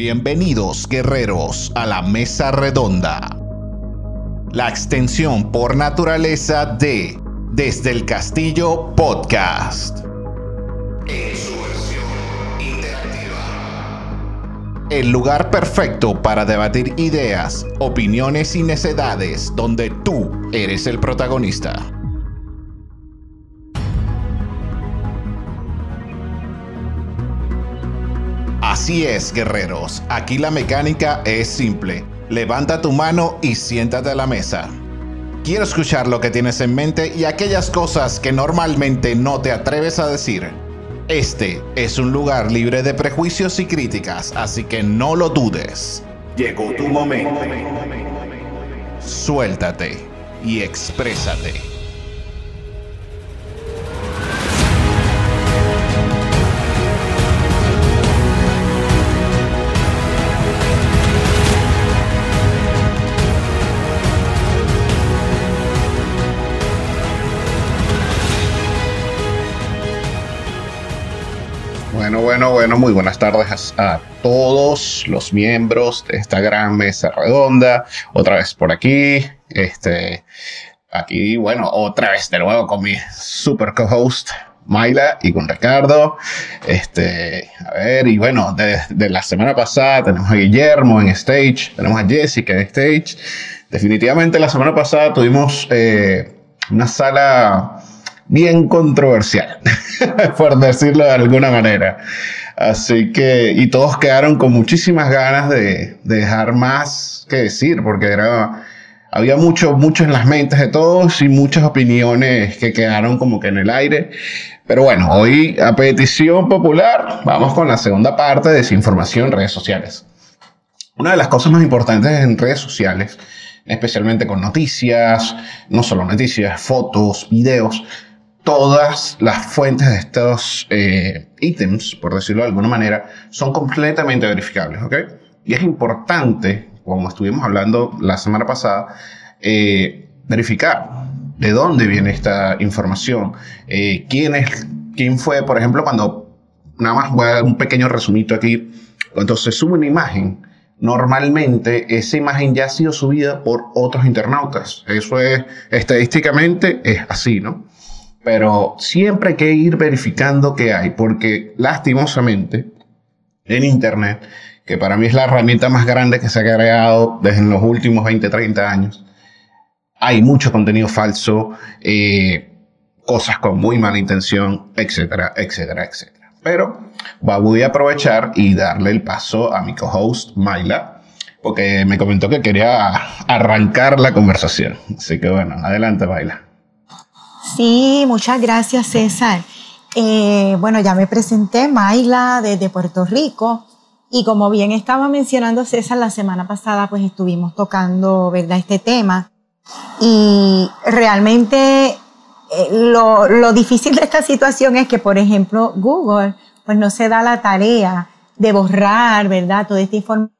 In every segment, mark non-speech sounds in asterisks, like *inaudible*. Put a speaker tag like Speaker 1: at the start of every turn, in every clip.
Speaker 1: Bienvenidos, guerreros, a la Mesa Redonda. La extensión por naturaleza de Desde el Castillo Podcast. En su versión interactiva. El lugar perfecto para debatir ideas, opiniones y necedades donde tú eres el protagonista. Así es, guerreros. Aquí la mecánica es simple. Levanta tu mano y siéntate a la mesa. Quiero escuchar lo que tienes en mente y aquellas cosas que normalmente no te atreves a decir. Este es un lugar libre de prejuicios y críticas, así que no lo dudes. Llegó tu momento. Suéltate y exprésate. Bueno, bueno, bueno, muy buenas tardes a, todos los miembros de esta gran mesa redonda. Otra vez por aquí. Este, aquí, bueno, otra vez de nuevo con mi super co-host Mayla y con Ricardo. Este, a ver, y bueno, de, de la semana pasada tenemos a Guillermo en stage, tenemos a Jessica en stage. Definitivamente la semana pasada tuvimos eh, una sala bien controversial, *laughs* por decirlo de alguna manera. Así que, y todos quedaron con muchísimas ganas de, de dejar más que decir, porque era, había mucho, mucho en las mentes de todos y muchas opiniones que quedaron como que en el aire. Pero bueno, hoy a petición popular vamos con la segunda parte de desinformación en redes sociales. Una de las cosas más importantes en redes sociales, especialmente con noticias, no solo noticias, fotos, videos, todas las fuentes de estos eh, ítems, por decirlo de alguna manera, son completamente verificables, ¿ok? Y es importante, como estuvimos hablando la semana pasada, eh, verificar de dónde viene esta información, eh, quién es, quién fue, por ejemplo, cuando, nada más voy a dar un pequeño resumito aquí, cuando se sube una imagen, normalmente esa imagen ya ha sido subida por otros internautas. Eso es, estadísticamente, es así, ¿no? Pero siempre hay que ir verificando qué hay, porque lastimosamente en Internet, que para mí es la herramienta más grande que se ha creado desde los últimos 20, 30 años, hay mucho contenido falso, eh, cosas con muy mala intención, etcétera, etcétera, etcétera. Pero voy a aprovechar y darle el paso a mi co-host, Mayla, porque me comentó que quería arrancar la conversación. Así que bueno, adelante, Mayla.
Speaker 2: Sí, muchas gracias César. Eh, bueno, ya me presenté, Mayla, desde Puerto Rico. Y como bien estaba mencionando César, la semana pasada pues estuvimos tocando, ¿verdad?, este tema. Y realmente eh, lo, lo difícil de esta situación es que, por ejemplo, Google pues no se da la tarea de borrar, ¿verdad?, toda esta información.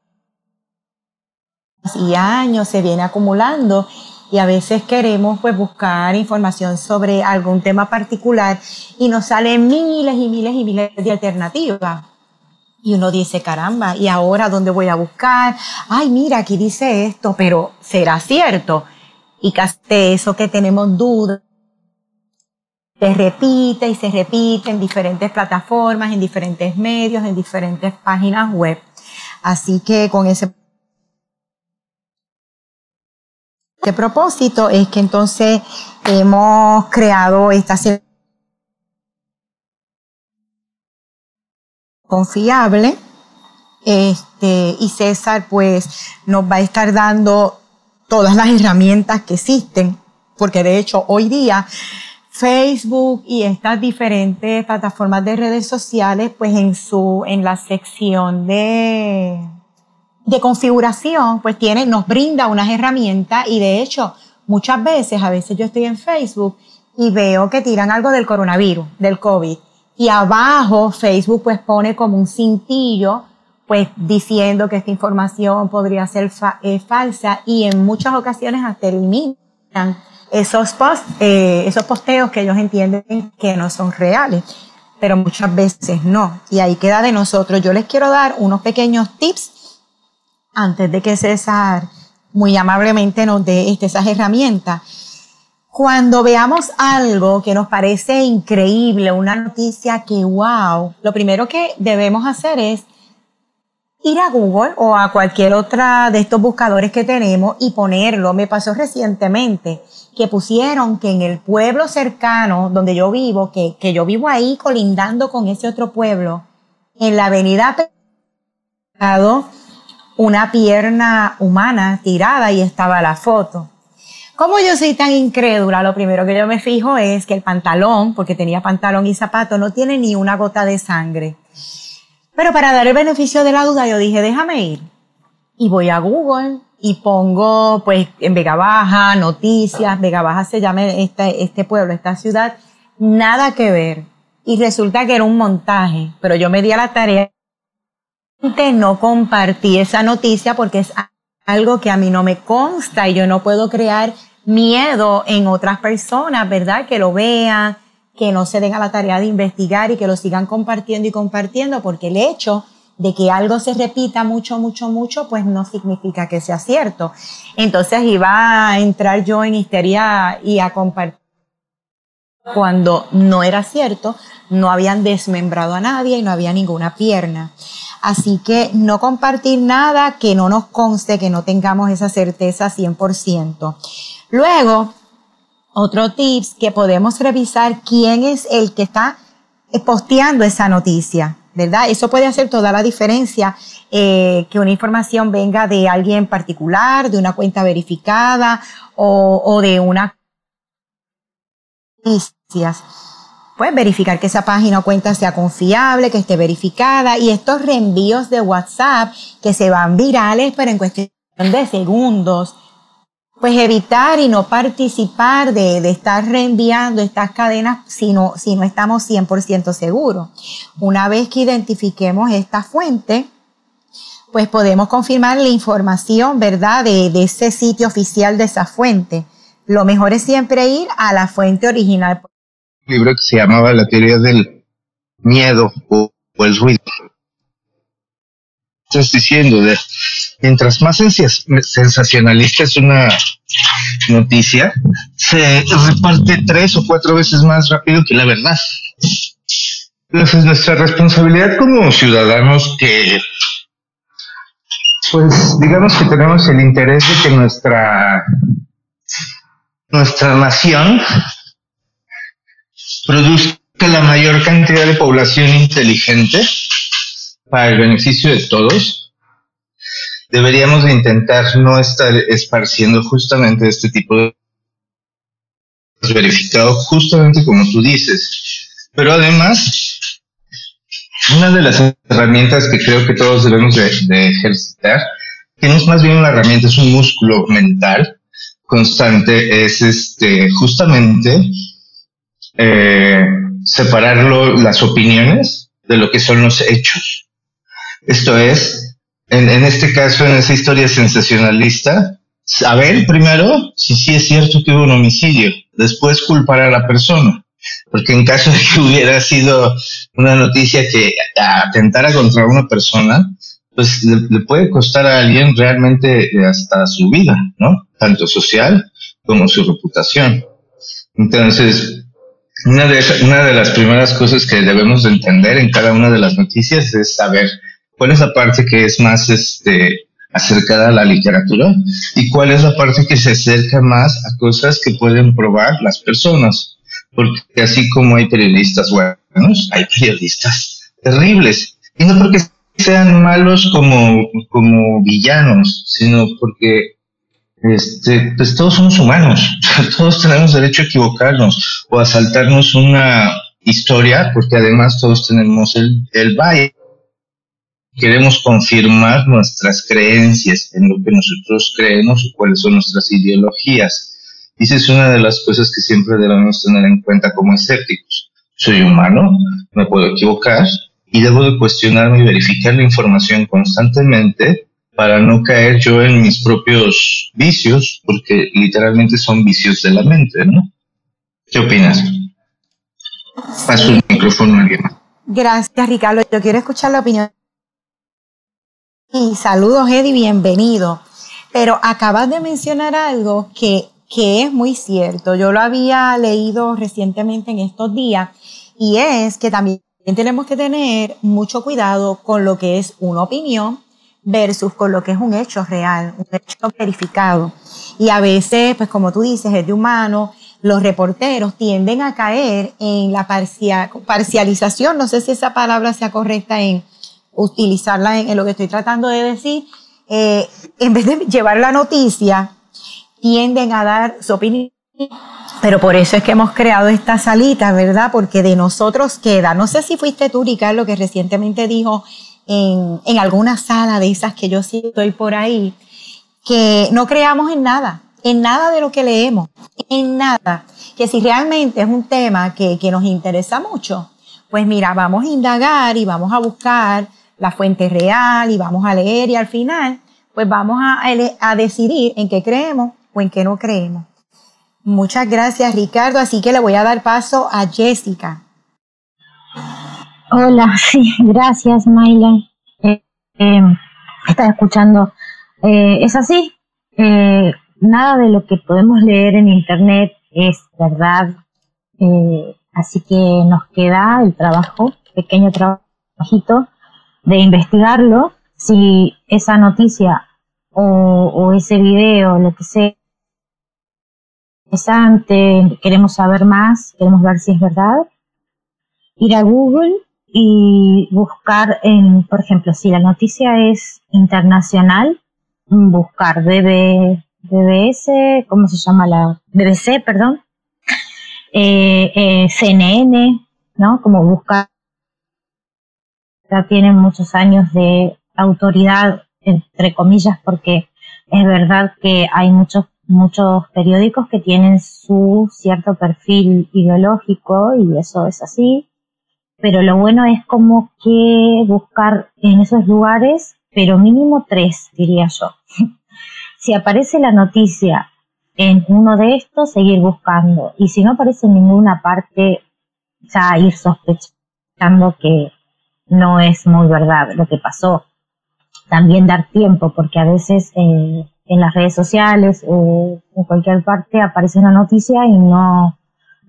Speaker 2: Y años se viene acumulando y a veces queremos pues buscar información sobre algún tema particular y nos salen miles y miles y miles de alternativas. Y uno dice, caramba, ¿y ahora dónde voy a buscar? Ay, mira, aquí dice esto, pero ¿será cierto? Y casi eso que tenemos dudas, se repite y se repite en diferentes plataformas, en diferentes medios, en diferentes páginas web. Así que con ese este propósito es que entonces hemos creado esta confiable este, y César pues nos va a estar dando todas las herramientas que existen, porque de hecho hoy día Facebook y estas diferentes plataformas de redes sociales, pues en su, en la sección de, de configuración, pues tiene, nos brinda unas herramientas y de hecho, muchas veces, a veces yo estoy en Facebook y veo que tiran algo del coronavirus, del COVID. Y abajo Facebook pues pone como un cintillo pues diciendo que esta información podría ser eh, falsa y en muchas ocasiones hasta eliminan esos, post, eh, esos posteos que ellos entienden que no son reales, pero muchas veces no. Y ahí queda de nosotros. Yo les quiero dar unos pequeños tips antes de que César muy amablemente nos dé este, esas herramientas. Cuando veamos algo que nos parece increíble, una noticia que wow, lo primero que debemos hacer es ir a Google o a cualquier otra de estos buscadores que tenemos y ponerlo. Me pasó recientemente que pusieron que en el pueblo cercano donde yo vivo, que, que yo vivo ahí colindando con ese otro pueblo, en la avenida una pierna humana tirada y estaba la foto. Como yo soy tan incrédula, lo primero que yo me fijo es que el pantalón, porque tenía pantalón y zapato, no tiene ni una gota de sangre. Pero para dar el beneficio de la duda, yo dije, déjame ir. Y voy a Google y pongo, pues, en Vega Baja, noticias, Vega Baja se llama este, este pueblo, esta ciudad, nada que ver. Y resulta que era un montaje, pero yo me di a la tarea no compartí esa noticia porque es algo que a mí no me consta y yo no puedo crear miedo en otras personas, ¿verdad? Que lo vean, que no se den a la tarea de investigar y que lo sigan compartiendo y compartiendo, porque el hecho de que algo se repita mucho, mucho, mucho, pues no significa que sea cierto. Entonces iba a entrar yo en histeria y a compartir cuando no era cierto, no habían desmembrado a nadie y no había ninguna pierna. Así que no compartir nada que no nos conste, que no tengamos esa certeza 100%. Luego, otro tips que podemos revisar quién es el que está posteando esa noticia, ¿verdad? Eso puede hacer toda la diferencia eh, que una información venga de alguien particular, de una cuenta verificada o, o de una. Pues verificar que esa página o cuenta sea confiable, que esté verificada y estos reenvíos de WhatsApp que se van virales, pero en cuestión de segundos, pues evitar y no participar de, estar reenviando estas cadenas si no, si no estamos 100% seguros. Una vez que identifiquemos esta fuente, pues podemos confirmar la información, ¿verdad?, de ese sitio oficial de esa fuente. Lo mejor es siempre ir a la fuente original.
Speaker 3: Libro que se llamaba La teoría del miedo o, o el ruido. Estás diciendo de mientras más sensacionalista es una noticia, se reparte tres o cuatro veces más rápido que la verdad. Entonces, nuestra responsabilidad como ciudadanos que, pues, digamos que tenemos el interés de que nuestra, nuestra nación produzca la mayor cantidad de población inteligente para el beneficio de todos, deberíamos de intentar no estar esparciendo justamente este tipo de verificado justamente como tú dices. Pero además, una de las herramientas que creo que todos debemos de, ejercitar, que no es más bien una herramienta, es un músculo mental constante, es este justamente eh, separar las opiniones de lo que son los hechos. Esto es, en, en este caso, en esa historia sensacionalista, saber primero si sí es cierto que hubo un homicidio, después culpar a la persona. Porque en caso de que hubiera sido una noticia que atentara contra una persona, pues le, puede costar a alguien realmente hasta su vida, ¿no? Tanto social como su reputación. Entonces, una de, una de las primeras cosas que debemos de entender en cada una de las noticias es saber cuál es la parte que es más este, acercada a la literatura y cuál es la parte que se acerca más a cosas que pueden probar las personas. Porque así como hay periodistas buenos, hay periodistas terribles. Y no porque sean malos como, como villanos, sino porque este, pues todos somos humanos, *laughs* todos tenemos derecho a equivocarnos o a saltarnos una historia, porque además todos tenemos el, el bias. Queremos confirmar nuestras creencias en lo que nosotros creemos y cuáles son nuestras ideologías. Y esa es una de las cosas que siempre debemos tener en cuenta como escépticos. Soy humano, me puedo equivocar y debo de cuestionarme y verificar la información constantemente para no caer yo en mis propios vicios, porque literalmente son vicios de la mente, ¿no? ¿Qué opinas? Paso el micrófono a alguien.
Speaker 2: Gracias, Ricardo. Yo quiero escuchar la opinión. Y saludos, Eddie, bienvenido. Pero acabas de mencionar algo que, que es muy cierto. Yo lo había leído recientemente en estos días y es que también tenemos que tener mucho cuidado con lo que es una opinión versus con lo que es un hecho real, un hecho verificado. Y a veces, pues como tú dices, es de humano, los reporteros tienden a caer en la parcialización, no sé si esa palabra sea correcta en utilizarla en, lo que estoy tratando de decir, eh, en vez de llevar la noticia, tienden a dar su opinión. Pero por eso es que hemos creado esta salita, ¿verdad? Porque de nosotros queda. No sé si fuiste tú, Ricardo, que recientemente dijo en, alguna sala de esas que yo sí estoy por ahí, que no creamos en nada, en nada de lo que leemos, en nada. Que si realmente es un tema que, que nos interesa mucho, pues mira, vamos a indagar y vamos a buscar la fuente real y vamos a leer y al final, pues vamos a, a decidir en qué creemos o en qué no creemos. Muchas gracias, Ricardo. Así que le voy a dar paso a Jessica.
Speaker 4: Hola, *laughs* sí, gracias, Mayla. Eh, eh, estaba escuchando. Eh, es así. Eh, nada de lo que podemos leer en Internet es verdad. Eh, así que nos queda el trabajo, pequeño trabajito, de investigarlo. Si esa noticia o, o ese video, lo que sea, interesante, queremos saber más, queremos ver si es verdad, ir a Google y buscar en, por ejemplo, si la noticia es internacional, buscar BB, BBS, ¿cómo se llama la? BBC, perdón, *laughs* eh, eh, CNN, ¿no? Como buscar, ya tienen muchos años de autoridad, entre comillas, porque es verdad que hay muchos muchos periódicos que tienen su cierto perfil ideológico y eso es así, pero lo bueno es como que buscar en esos lugares, pero mínimo tres, diría yo. *laughs* si aparece la noticia en uno de estos, seguir buscando, y si no aparece en ninguna parte, ya ir sospechando que no es muy verdad lo que pasó. También dar tiempo, porque a veces en las redes sociales o en cualquier parte aparece una noticia y no,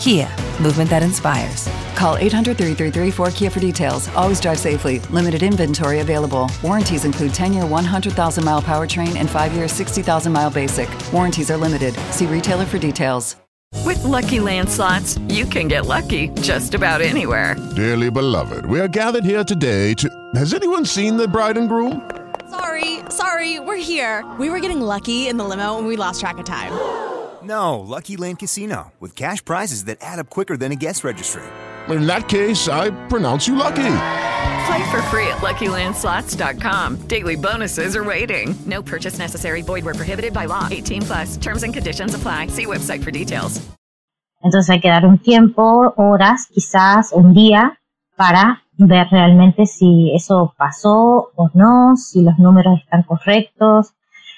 Speaker 5: Kia, movement that inspires.
Speaker 6: Call 800 333 4KIA for details. Always drive safely. Limited inventory available. Warranties include 10 year 100,000 mile powertrain and 5 year 60,000 mile basic. Warranties are limited. See retailer for details.
Speaker 7: With lucky landslots, you can get lucky just about anywhere.
Speaker 8: Dearly beloved, we are gathered here today to. Has anyone seen the bride and groom?
Speaker 9: Sorry, sorry, we're here. We were getting lucky in the limo and we lost track of time.
Speaker 10: No, Lucky Land Casino, with cash prizes that add up quicker than a guest registry.
Speaker 8: In that case, I pronounce you lucky.
Speaker 7: Play for free at LuckyLandSlots.com. Daily bonuses are waiting. No purchase necessary. Void were prohibited by law. 18 plus. Terms and conditions apply. See website for details.
Speaker 4: Entonces hay que dar un tiempo, horas, quizás un día, para ver realmente si eso pasó o no, si los números están correctos,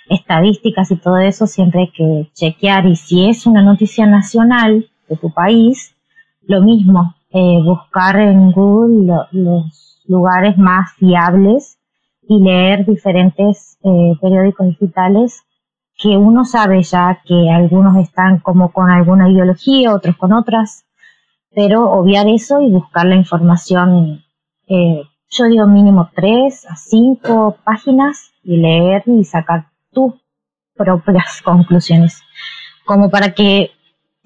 Speaker 4: estadísticas y todo eso, siempre hay que chequear. Y si es una noticia nacional de tu país, lo mismo, eh, buscar en Google lo, los lugares más fiables y leer diferentes eh, periódicos digitales que uno sabe ya que algunos están como con alguna ideología, otros con otras, pero obviar eso y buscar la información eh, yo digo mínimo tres a cinco páginas y leer y sacar tus propias conclusiones, como para que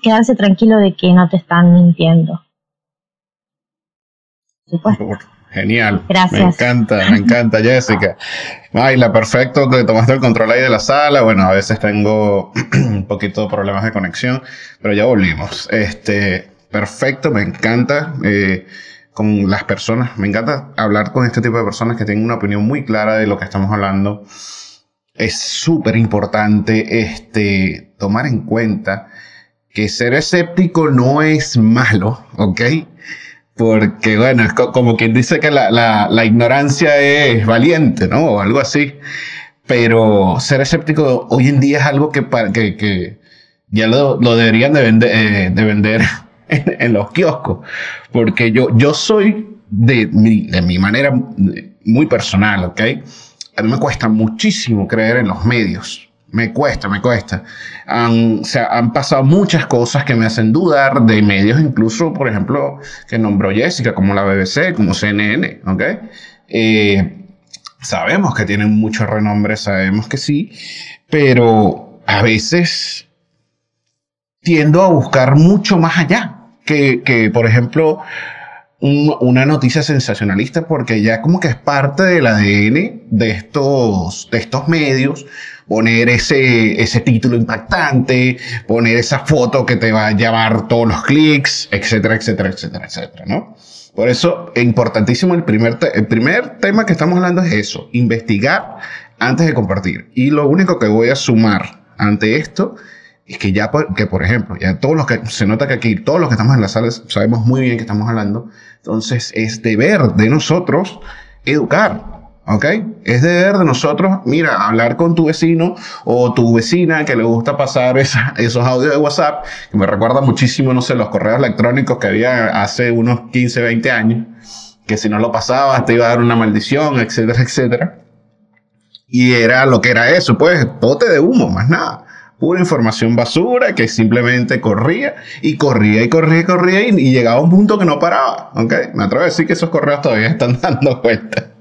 Speaker 4: quedarse tranquilo de que no te están mintiendo.
Speaker 1: Genial.
Speaker 4: Gracias.
Speaker 1: Me encanta, me encanta, Jessica. Mayla, perfecto que tomaste el control ahí de la sala. Bueno, a veces tengo *clears throat* un poquito de problemas de conexión, pero ya volvimos. Este, perfecto, me encanta. Eh, con las personas, me encanta hablar con este tipo de personas que tienen una opinión muy clara de lo que estamos hablando. Es súper importante este, tomar en cuenta que ser escéptico no es malo, ¿ok? Porque, bueno, es como quien dice que la, la, la, ignorancia es valiente, ¿no? O algo así. Pero ser escéptico hoy en día es algo que, que, que ya lo, lo, deberían de eh, de vender *laughs* en, en, los kioscos. Porque yo, yo soy de mi, de mi manera muy personal, ¿ok? A mí me cuesta muchísimo creer en los medios. Me cuesta, me cuesta. Han, han pasado muchas cosas que me hacen dudar de medios, incluso, por ejemplo, que nombró Jessica, como la BBC, como CNN, ¿ok? Eh, sabemos que tienen mucho renombre, sabemos que sí, pero a veces tiendo a buscar mucho más allá que, que por ejemplo, un, una noticia sensacionalista, porque ya como que es parte del ADN de estos, de estos medios poner ese, ese título impactante, poner esa foto que te va a llevar todos los clics, etcétera, etcétera, etcétera, etcétera, ¿no? Por eso es importantísimo el primer, el primer tema que estamos hablando es eso, investigar antes de compartir. Y lo único que voy a sumar ante esto es que ya, que por ejemplo, ya todos los que, se nota que aquí todos los que estamos en la sala sabemos muy bien que estamos hablando, entonces es deber de nosotros educar, ¿Ok? Es deber de nosotros, mira, hablar con tu vecino o tu vecina que le gusta pasar esos audios de WhatsApp, que me recuerda muchísimo, no sé, los correos electrónicos que había hace unos 15, 20 años, que si no lo pasabas te iba a dar una maldición, etcétera, etcétera. Y era lo que era eso, pues, pote de humo, más nada. Pura información basura que simplemente corría y corría y corría y corría y, y llegaba a un punto que no paraba. ¿Ok? Me atrevo a decir que esos correos todavía *laughs* están dando vueltas.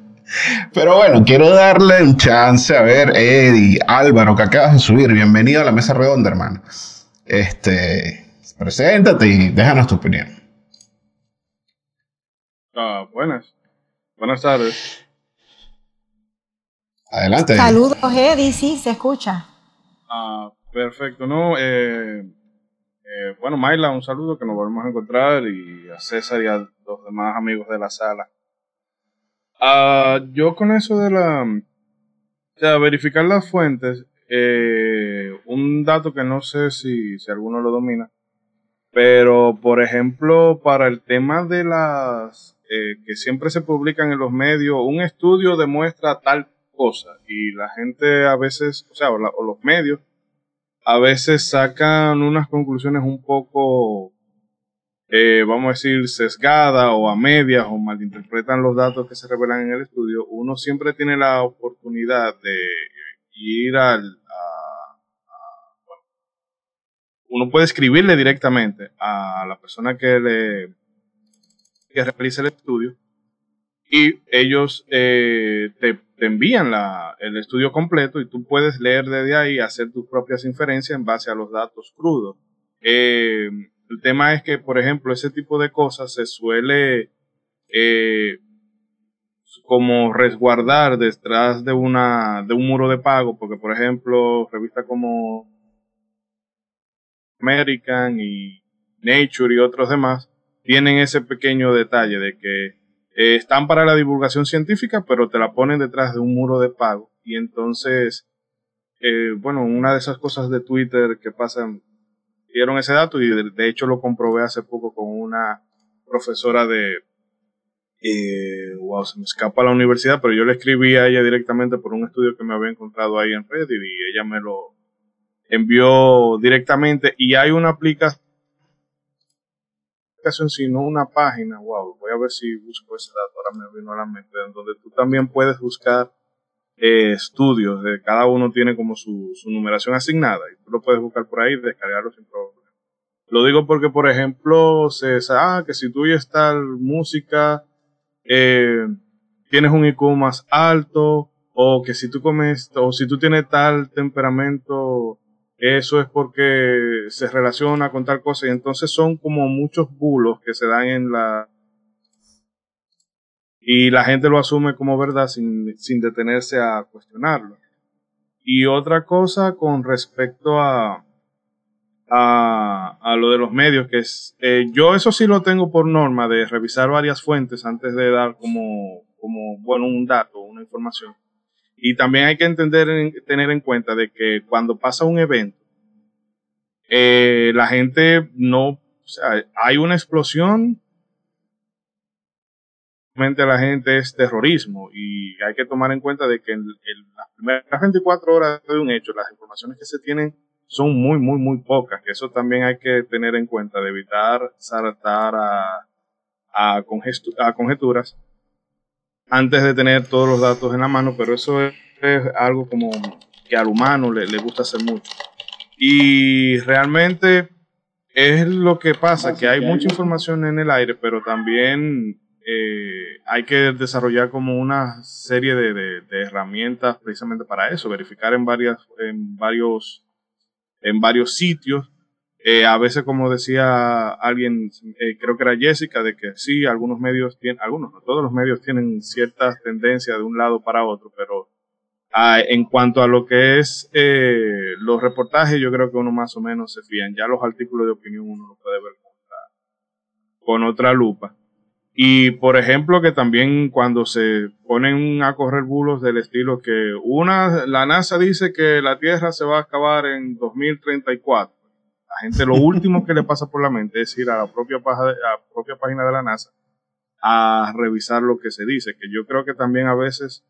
Speaker 1: Pero bueno, quiero darle un chance a ver, Eddie, Álvaro, que acabas de subir. Bienvenido a la mesa redonda, hermano. Este, preséntate y déjanos tu opinión.
Speaker 11: Ah, buenas. Buenas tardes.
Speaker 1: Adelante.
Speaker 2: Saludos, Eddie, sí, se escucha.
Speaker 11: Ah, perfecto, ¿no? Eh, eh, bueno, Mayla, un saludo que nos volvemos a encontrar y a César y a los demás amigos de la sala. Uh, yo con eso de la... O sea, verificar las fuentes, eh, un dato que no sé si, si alguno lo domina, pero por ejemplo, para el tema de las eh, que siempre se publican en los medios, un estudio demuestra tal cosa y la gente a veces, o sea, o los medios, a veces sacan unas conclusiones un poco eh, vamos a decir, sesgada o a medias o malinterpretan los datos que se revelan en el estudio, uno siempre tiene la oportunidad de ir al... A, bueno, uno puede escribirle directamente a la persona que le que realiza el estudio y ellos eh, te, te, envían la, el estudio completo y tú puedes leer desde ahí hacer tus propias inferencias en base a los datos crudos. Eh, el tema es que, por ejemplo, ese tipo de cosas se suele eh, como resguardar detrás de una de un muro de pago, porque por ejemplo, revistas como American y Nature y otros demás tienen ese pequeño detalle de que eh, están para la divulgación científica, pero te la ponen detrás de un muro de pago. Y entonces, eh, bueno, una de esas cosas de Twitter que pasan dieron ese dato y de, hecho lo comprobé hace poco con una profesora de, eh, wow, se me escapa la universidad, pero yo le escribí a ella directamente por un estudio que me había encontrado ahí en Reddit y ella me lo envió directamente y hay una aplicación sino una página, wow, voy a ver si busco ese dato, ahora me vino a la mente, en donde tú también puedes buscar eh, estudios, de cada uno tiene como su, numeración asignada y tú lo puedes buscar por ahí descargarlo sin problema. Lo digo porque, por ejemplo, se ah, que si tú oyes tal música eh, tienes un IQ más alto o que si tú comes o si tú tienes tal temperamento eso es porque se relaciona con tal cosa y entonces son como muchos bulos que se dan en la y la gente lo asume como verdad sin, sin detenerse a cuestionarlo. Y otra cosa con respecto a, a, a lo de los medios, que es, eh, yo eso sí lo tengo por norma de revisar varias fuentes antes de dar como, como bueno, un dato, una información. Y también hay que entender, tener en cuenta de que cuando pasa un evento, eh, la gente no, o sea, hay una explosión. La gente es terrorismo y hay que tomar en cuenta de que en, las primeras 24 horas de un hecho las informaciones que se tienen son muy, muy, muy pocas, que eso también hay que tener en cuenta, de evitar saltar a, a, conjeturas antes de tener todos los datos en la mano, pero eso es, algo como que al humano le, gusta hacer mucho. Y realmente es lo que pasa, que hay mucha información en el aire, pero también eh, hay que desarrollar como una serie de, herramientas precisamente para eso, verificar en, varias, en, varios, en varios sitios. Eh, a veces, como decía alguien, eh, creo que era Jessica, de que sí, algunos medios tienen, algunos, no todos los medios tienen ciertas tendencias de un lado para otro, pero ah, en cuanto a lo que es los reportajes, yo creo que uno más o menos se fían. Ya los artículos de opinión uno lo puede ver con otra lupa. Y por ejemplo, que también cuando se ponen a correr bulos del estilo que una, la NASA dice que la Tierra se va a acabar en 2034. La gente lo último que le pasa por la mente es ir a la propia, página de la NASA a revisar lo que se dice, que yo creo que también a veces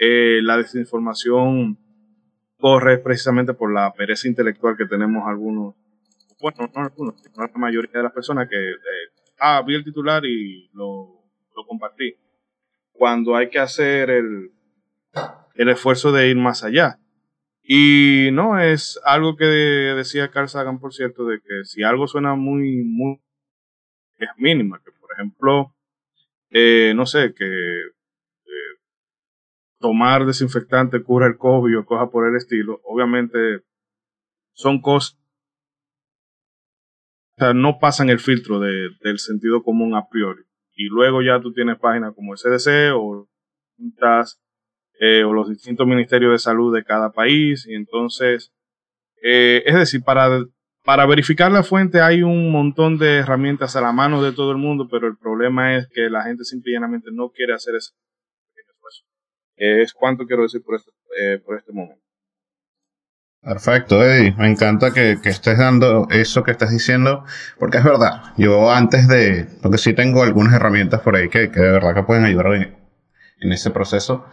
Speaker 11: eh, la desinformación corre precisamente por la pereza intelectual que tenemos algunos, bueno, no algunos, sino la mayoría de las personas que eh, ah, vi el titular y lo, compartí. Cuando hay que hacer el esfuerzo de ir más allá. Y no, es algo que decía Carl Sagan, por cierto, de que si algo suena muy, muy, es mínima, que por ejemplo, eh, no sé, que eh, tomar desinfectante cura el COVID o coja por el estilo, obviamente son cosas o sea, no pasan el filtro de, del sentido común a priori. Y luego ya tú tienes páginas como CDC o, eh, o los distintos ministerios de salud de cada país. Y entonces, eh, es decir, para, para verificar la fuente hay un montón de herramientas a la mano de todo el mundo, pero el problema es que la gente simplemente no quiere hacer ese esfuerzo. es cuanto quiero decir por este, eh, por este momento.
Speaker 1: Perfecto, Eddie. Me encanta que, estés dando eso que estás diciendo, porque es verdad. Yo antes de, porque sí tengo algunas herramientas por ahí que, de verdad que pueden ayudar en, ese proceso,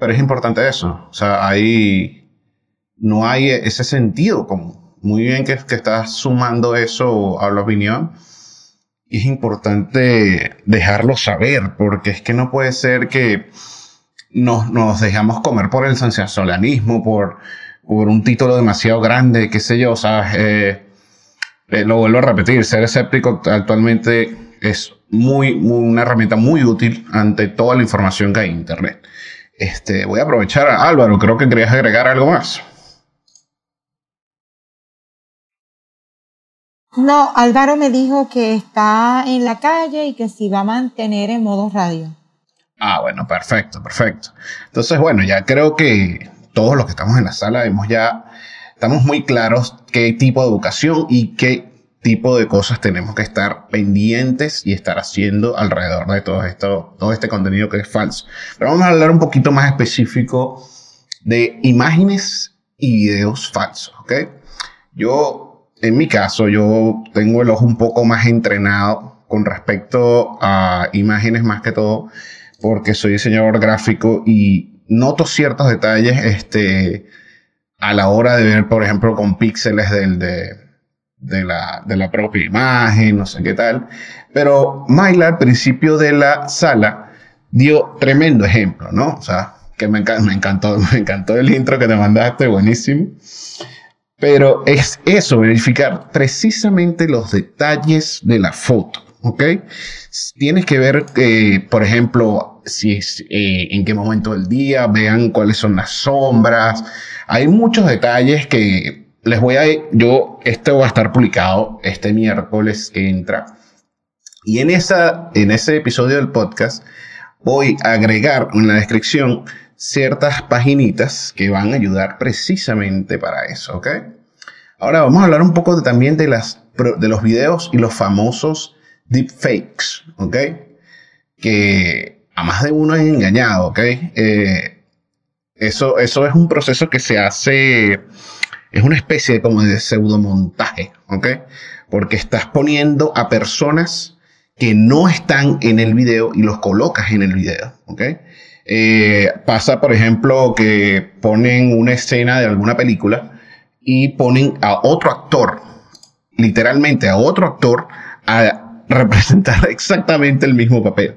Speaker 1: pero es importante eso. O sea, ahí no hay ese sentido como Muy bien que, que estás sumando eso a la opinión. Y es importante dejarlo saber, porque es que no puede ser que nos, nos dejamos comer por el sensacionalismo, por por un título demasiado grande, qué sé yo, ¿sabes? Eh, eh, lo vuelvo a repetir, ser escéptico actualmente es muy, una herramienta muy útil ante toda la información que hay en Internet. Este, voy a aprovechar a Álvaro, creo que querías agregar algo más.
Speaker 2: No, Álvaro me dijo que está en la calle y que si va a mantener en modo radio.
Speaker 1: Ah, bueno, perfecto, perfecto. Entonces, bueno, ya creo que todos los que estamos en la sala hemos ya, estamos muy claros qué tipo de educación y qué tipo de cosas tenemos que estar pendientes y estar haciendo alrededor de todo esto, todo este contenido que es falso. Pero vamos a hablar un poquito más específico de imágenes y videos falsos, ¿ok? Yo, en mi caso, yo tengo el ojo un poco más entrenado con respecto a imágenes más que todo, porque soy diseñador gráfico y noto ciertos detalles este, a la hora de ver, por ejemplo, con píxeles del, de, de, la, de la propia imagen, no sé qué tal. Pero Mayla al principio de la sala dio tremendo ejemplo, ¿no? O sea, que me, me, encantó, *laughs* me encantó el intro que te mandaste, buenísimo. Pero es eso, verificar precisamente los detalles de la foto. ¿ok? Tienes que ver, eh, por ejemplo, si es, eh, en qué momento del día, vean cuáles son las sombras. Hay muchos detalles que les voy a... Yo, este va a estar publicado este miércoles que entra. Y en, esa, en ese episodio del podcast voy a agregar en la descripción ciertas paginitas que van a ayudar precisamente para eso, ¿ok? Ahora vamos a hablar un poco también de, las, de los videos y los famosos deepfakes, ¿ok? Que a más de uno es engañado, ¿ok? Eh, eso, eso es un proceso que se hace, es una especie de, como de pseudomontaje, ¿ok? Porque estás poniendo a personas que no están en el video y los colocas en el video, ¿ok? Eh, pasa, por ejemplo, que ponen una escena de alguna película y ponen a otro actor, literalmente a otro actor, a representar *laughs* exactamente el mismo papel.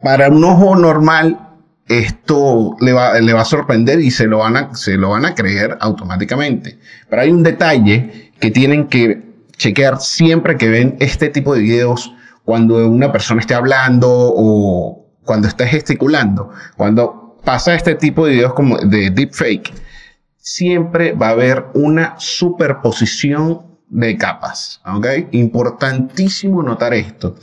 Speaker 1: Para un ojo normal, esto le va, le va a sorprender y se lo, van a, se lo van a creer automáticamente. Pero hay un detalle que tienen que chequear siempre que ven este tipo de videos cuando una persona esté hablando o cuando está gesticulando, cuando pasa este tipo de videos como de deepfake, siempre va a haber una superposición de capas. ¿ok? Importantísimo notar esto.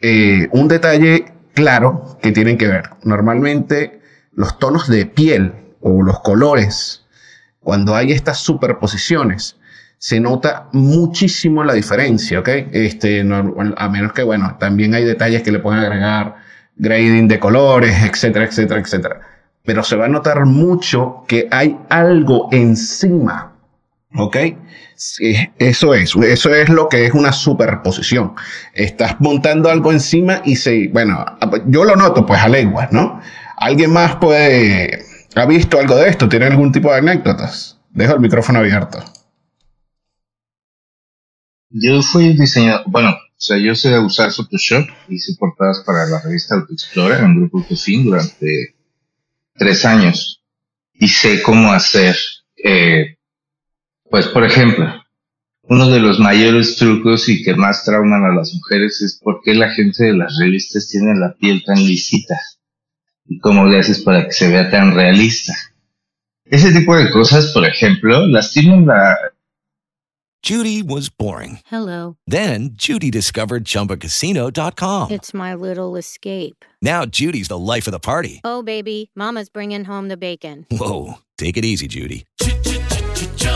Speaker 1: Eh, un detalle claro que tienen que ver. Normalmente los tonos de piel o los colores, cuando hay estas superposiciones, se nota muchísimo la diferencia, ¿ok? Este, a menos que, bueno, también hay detalles que le pueden agregar grading de colores, *laughs* etcétera, etcétera, etcétera. Pero se va a notar mucho que hay algo encima. ¿Ok? Eso es, eso es lo que es una superposición. Estás montando algo encima y se, bueno, yo lo noto pues a lenguas, ¿no? ¿Alguien más puede, ha visto algo de esto? ¿Tiene algún tipo de anécdotas? Dejo el micrófono abierto.
Speaker 3: Yo fui diseñador, bueno, o sea, yo sé usar Photoshop, hice portadas para la revista Autoexplorer en Grupo Cofin durante tres años y sé cómo hacer, eh, pues por ejemplo, uno de los mayores trucos y que más trauman a las mujeres es por qué la gente de las revistas tiene la piel tan lisita y cómo le haces para que se vea tan realista. Ese tipo de cosas, por ejemplo, lastiman la,
Speaker 12: Judy was boring.
Speaker 13: Hello.
Speaker 12: Then Judy discovered ChumbaCasino.com.
Speaker 13: It's my little escape.
Speaker 12: Now Judy's the life of the party.
Speaker 13: Oh, baby, Mama's bringing home the bacon.
Speaker 12: Whoa, take it easy, Judy.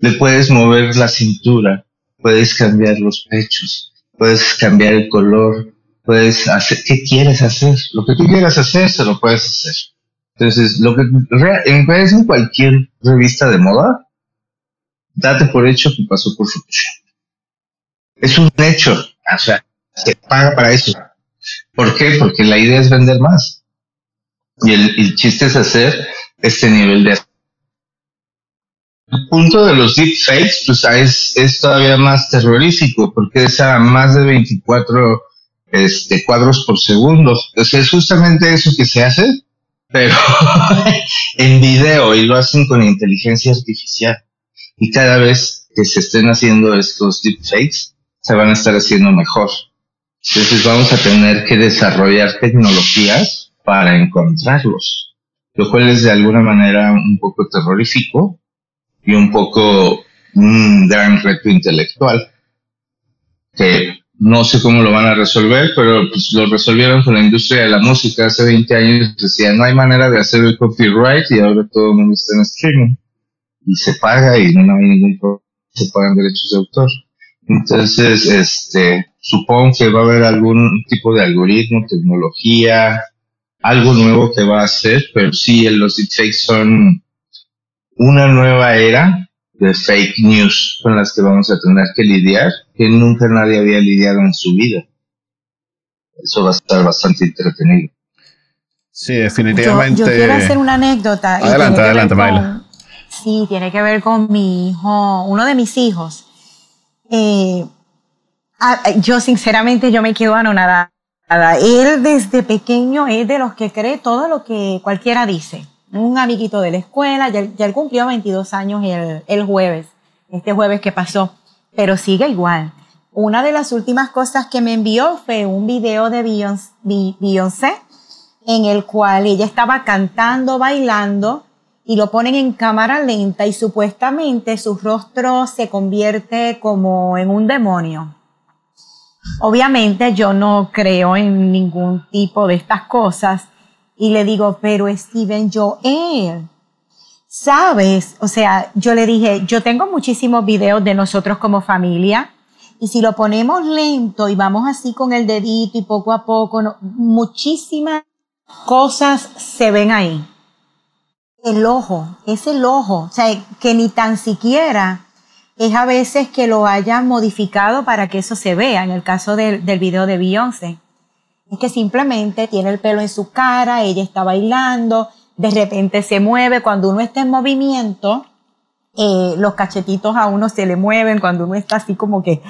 Speaker 3: Le puedes mover la cintura, puedes cambiar los pechos, puedes cambiar el color, puedes hacer, ¿qué quieres hacer? Lo que tú quieras hacer, se lo puedes hacer. Entonces, lo que en, cualquier revista de moda, date por hecho que pasó por Photoshop. Es un hecho, o sea, se paga para eso. ¿Por qué? Porque la idea es vender más. Y el, el chiste es hacer este nivel de el punto de los deepfakes, pues es, es todavía más terrorífico, porque es a más de 24 este, cuadros por segundo. Es justamente eso que se hace, pero *laughs* en video y lo hacen con inteligencia artificial. Y cada vez que se estén haciendo estos deepfakes, se van a estar haciendo mejor. Entonces vamos a tener que desarrollar tecnologías para encontrarlos, lo cual es de alguna manera un poco terrorífico, y un poco un gran reto intelectual que no sé cómo lo van a resolver, pero pues lo resolvieron con la industria de la música hace 20 años. Decían, no hay manera de hacer el copyright y ahora todo el mundo está en streaming. Y se paga y no hay ningún problema, se pagan derechos de autor. Entonces, este, supongo que va a haber algún tipo de algoritmo, tecnología, algo nuevo que va a hacer, pero sí, los deepfakes son una nueva era de fake news con las que vamos a tener que lidiar, que nunca nadie había lidiado en su vida. Eso va a estar bastante entretenido.
Speaker 1: Sí, definitivamente.
Speaker 2: Yo, yo quiero hacer una anécdota.
Speaker 1: Adelante, adelante, Mayla.
Speaker 2: Sí, tiene que ver con mi hijo, uno de mis hijos. Eh, yo sinceramente yo me quedo anonadada. Él desde pequeño es de los que cree todo lo que cualquiera dice un amiguito de la escuela, ya, él cumplió 22 años el, el jueves, este jueves que pasó, pero sigue igual. Una de las últimas cosas que me envió fue un video de Beyoncé, en el cual ella estaba cantando, bailando, y lo ponen en cámara lenta y supuestamente su rostro se convierte como en un demonio. Obviamente yo no creo en ningún tipo de estas cosas, y le digo, pero Steven Joel, ¿sabes? O sea, yo le dije, yo tengo muchísimos videos de nosotros como familia. Y si lo ponemos lento y vamos así con el dedito y poco a poco, muchísimas cosas se ven ahí. El ojo, es el ojo. O sea, que ni tan siquiera es a veces que lo hayan modificado para que eso se vea, en el caso del, del video de Beyoncé es que simplemente tiene el pelo en su cara, ella está bailando, de repente se mueve, cuando uno está en movimiento, eh, los cachetitos a uno se le mueven, cuando uno está así como que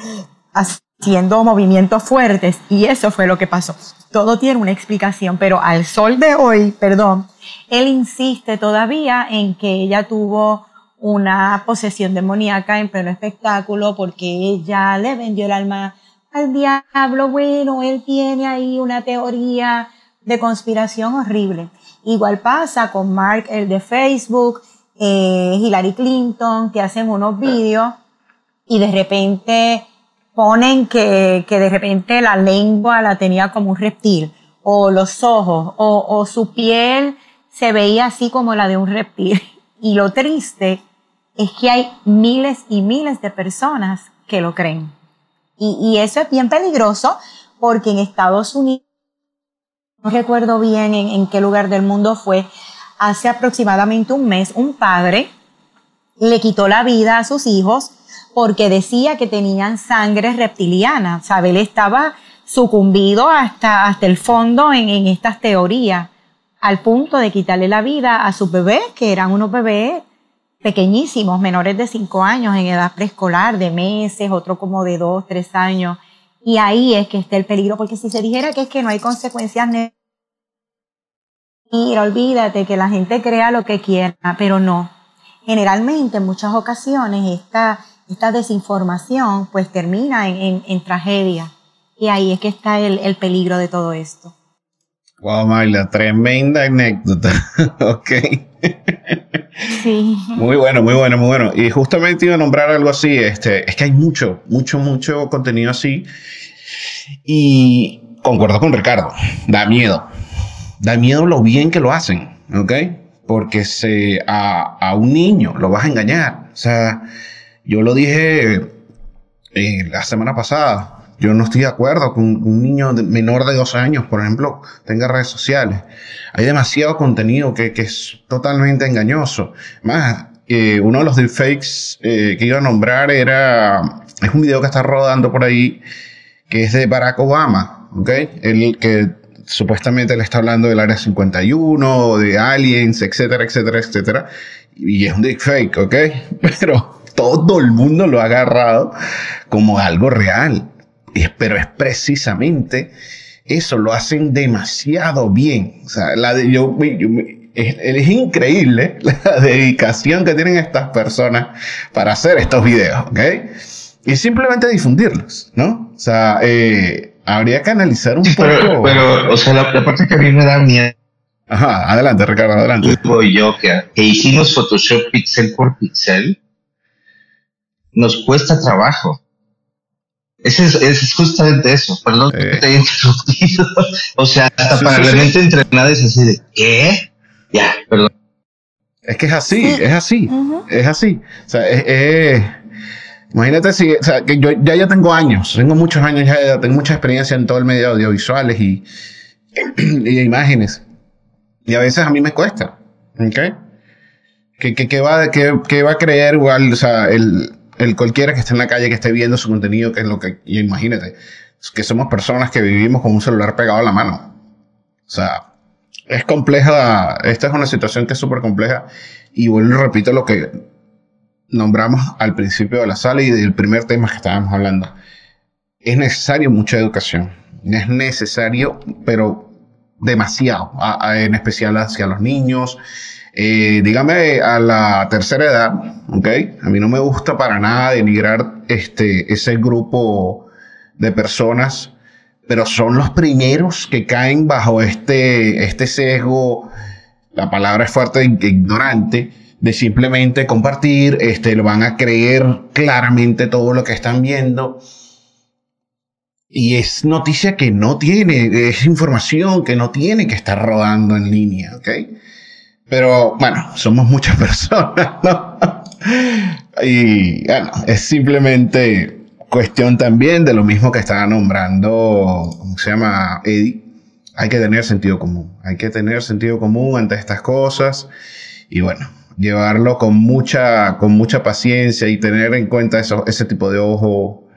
Speaker 2: haciendo movimientos fuertes, y eso fue lo que pasó. Todo tiene una explicación, pero al sol de hoy, perdón, él insiste todavía en que ella tuvo una posesión demoníaca en pleno espectáculo porque ella le vendió el alma al diablo, bueno, él tiene ahí una teoría de conspiración horrible. Igual pasa con Mark, el de Facebook, eh, Hillary Clinton, que hacen unos vídeos y de repente ponen que, que, de repente la lengua la tenía como un reptil, o los ojos, o, o su piel se veía así como la de un reptil. *laughs* Y lo triste es que hay miles y miles de personas que lo creen. Y, eso es bien peligroso porque en Estados Unidos, no recuerdo bien en, qué lugar del mundo fue, hace aproximadamente un mes, un padre le quitó la vida a sus hijos porque decía que tenían sangre reptiliana. ¿Sabe? Él estaba sucumbido hasta, hasta el fondo en, en estas teorías, al punto de quitarle la vida a sus bebés, que eran unos bebés pequeñísimos, menores de 5 años, en edad preescolar, de meses, otro como de 2, 3 años. Y ahí es que está el peligro, porque si se dijera que es que no hay consecuencias Mira, olvídate que la gente crea lo que quiera, pero no. Generalmente, en muchas ocasiones, esta, esta desinformación pues termina en, en, tragedia. Y ahí es que está el, el peligro de todo esto.
Speaker 1: Wow, Mayla, tremenda anécdota. *laughs* ok. Muy bueno, muy bueno, muy bueno. Y justamente iba a nombrar algo así. Este, es que hay mucho, mucho, mucho contenido así. Y concuerdo con Ricardo. Da miedo. Da miedo lo bien que lo hacen. Porque se, a, a un niño lo vas a engañar. O sea, yo lo dije eh, la semana pasada. Yo no estoy de acuerdo con un niño menor de dos años, por ejemplo, tenga redes sociales. Hay demasiado contenido que, que es totalmente engañoso. Más, eh, uno de los deepfakes eh, que iba a nombrar era, es un video que está rodando por ahí, que es de Barack Obama, ¿ok? El que supuestamente le está hablando del Área 51, de aliens, etcétera, etcétera, etcétera. Y es un deepfake, ¿ok? *laughs* Pero todo el mundo lo ha agarrado como algo real pero es precisamente eso, lo hacen demasiado bien. O sea, la de, yo, es, increíble *laughs* la dedicación que tienen estas personas para hacer estos videos, ¿ok? Y simplemente difundirlos, ¿no? O sea, eh, habría que analizar un
Speaker 3: poco. Pero, o sea, la, parte que a mí me da miedo.
Speaker 1: Ajá, adelante, Ricardo, adelante.
Speaker 3: yo que, que hicimos Photoshop pixel por pixel, nos cuesta trabajo Ese es, es justamente eso, perdón que
Speaker 1: Eh.
Speaker 3: te haya interrumpido. *laughs* O sea, hasta
Speaker 1: Sí,
Speaker 3: para
Speaker 1: sí,
Speaker 3: la
Speaker 1: sí.
Speaker 3: mente entrenada es así de, ¿qué? Ya, perdón.
Speaker 1: Es que es así, es así, es así. O sea, es, es- imagínate si, o sea, que yo ya, ya tengo años, tengo muchos años ya, ya tengo mucha experiencia en todo el medio de audiovisuales y, *clears throat* y de imágenes. Y a veces a mí me cuesta, ¿ok? ¿Qué, qué, qué va, qué, qué va a creer igual, o sea, el, el cualquiera que esté en la calle, que esté viendo su contenido, que es lo que, y imagínate, que somos personas que vivimos con un celular pegado a la mano. O sea, es compleja, esta es una situación que es súper compleja y vuelvo y repito lo que nombramos al principio de la sala y del primer tema que estábamos hablando. Es necesario mucha educación, es necesario, pero demasiado, en especial hacia los niños. Eh, dígame a la tercera edad, ¿ok? A mí no me gusta para nada denigrar este, ese grupo de personas pero son los primeros que caen bajo este, este sesgo, la palabra es fuerte, ig- ignorante, de simplemente compartir, este, lo van a creer claramente todo lo que están viendo. Y es noticia que no tiene, es información que no tiene que estar rodando en línea, ¿ok? Pero bueno, somos muchas *laughs* personas, ¿no? y bueno, es simplemente cuestión también de lo mismo que estaba nombrando, ¿cómo se llama? Eddie. Hay que tener sentido común. Hay que tener sentido común ante estas cosas. Y bueno, llevarlo con mucha, con mucha paciencia y tener en cuenta eso, ese tipo de ojo